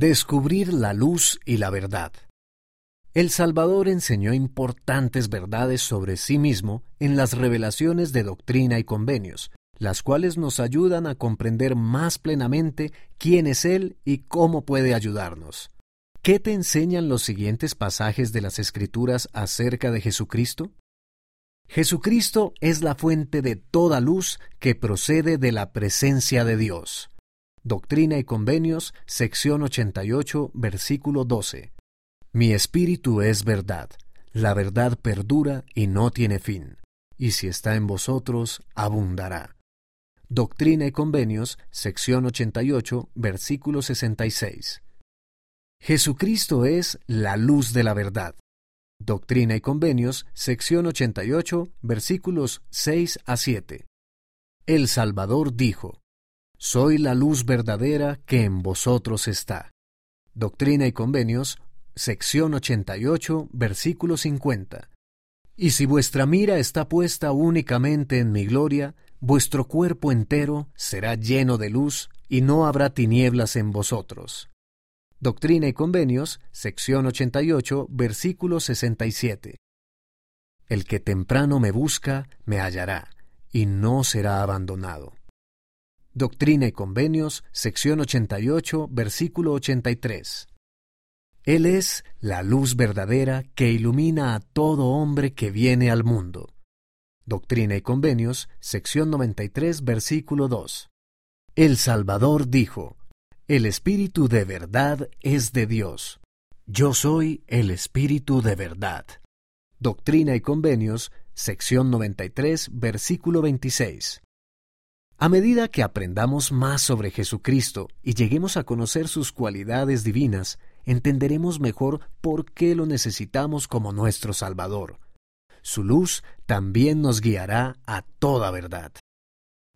Descubrir la luz y la verdad. El Salvador enseñó importantes verdades sobre sí mismo en las revelaciones de doctrina y convenios, las cuales nos ayudan a comprender más plenamente quién es Él y cómo puede ayudarnos. ¿Qué te enseñan los siguientes pasajes de las Escrituras acerca de Jesucristo? Jesucristo es la fuente de toda luz que procede de la presencia de Dios. Doctrina y Convenios, sección 88, versículo 12. Mi espíritu es verdad, la verdad perdura y no tiene fin, y si está en vosotros, abundará. Doctrina y Convenios, sección 88, versículo 66. Jesucristo es la luz de la verdad. Doctrina y Convenios, sección 88, versículos 6 a 7. El Salvador dijo, soy la luz verdadera que en vosotros está. Doctrina y Convenios, sección 88, versículo 50. Y si vuestra mira está puesta únicamente en mi gloria, vuestro cuerpo entero será lleno de luz y no habrá tinieblas en vosotros. Doctrina y Convenios, sección 88, versículo 67. El que temprano me busca, me hallará, y no será abandonado. Doctrina y Convenios, sección 88, versículo 83. Él es la luz verdadera que ilumina a todo hombre que viene al mundo. Doctrina y Convenios, sección 93, versículo 2. El Salvador dijo, El Espíritu de verdad es de Dios. Yo soy el Espíritu de verdad. Doctrina y Convenios, sección 93, versículo 26. A medida que aprendamos más sobre Jesucristo y lleguemos a conocer sus cualidades divinas, entenderemos mejor por qué lo necesitamos como nuestro Salvador. Su luz también nos guiará a toda verdad.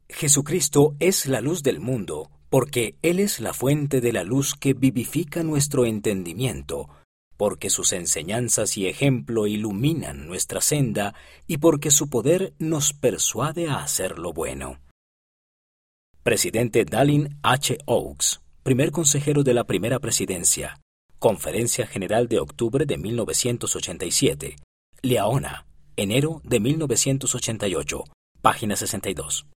Jesucristo es la luz del mundo, porque Él es la fuente de la luz que vivifica nuestro entendimiento, porque sus enseñanzas y ejemplo iluminan nuestra senda y porque su poder nos persuade a hacer lo bueno. Presidente Dallin H. Oaks, primer consejero de la primera presidencia. Conferencia General de octubre de 1987. Leona, enero de 1988. Página 62.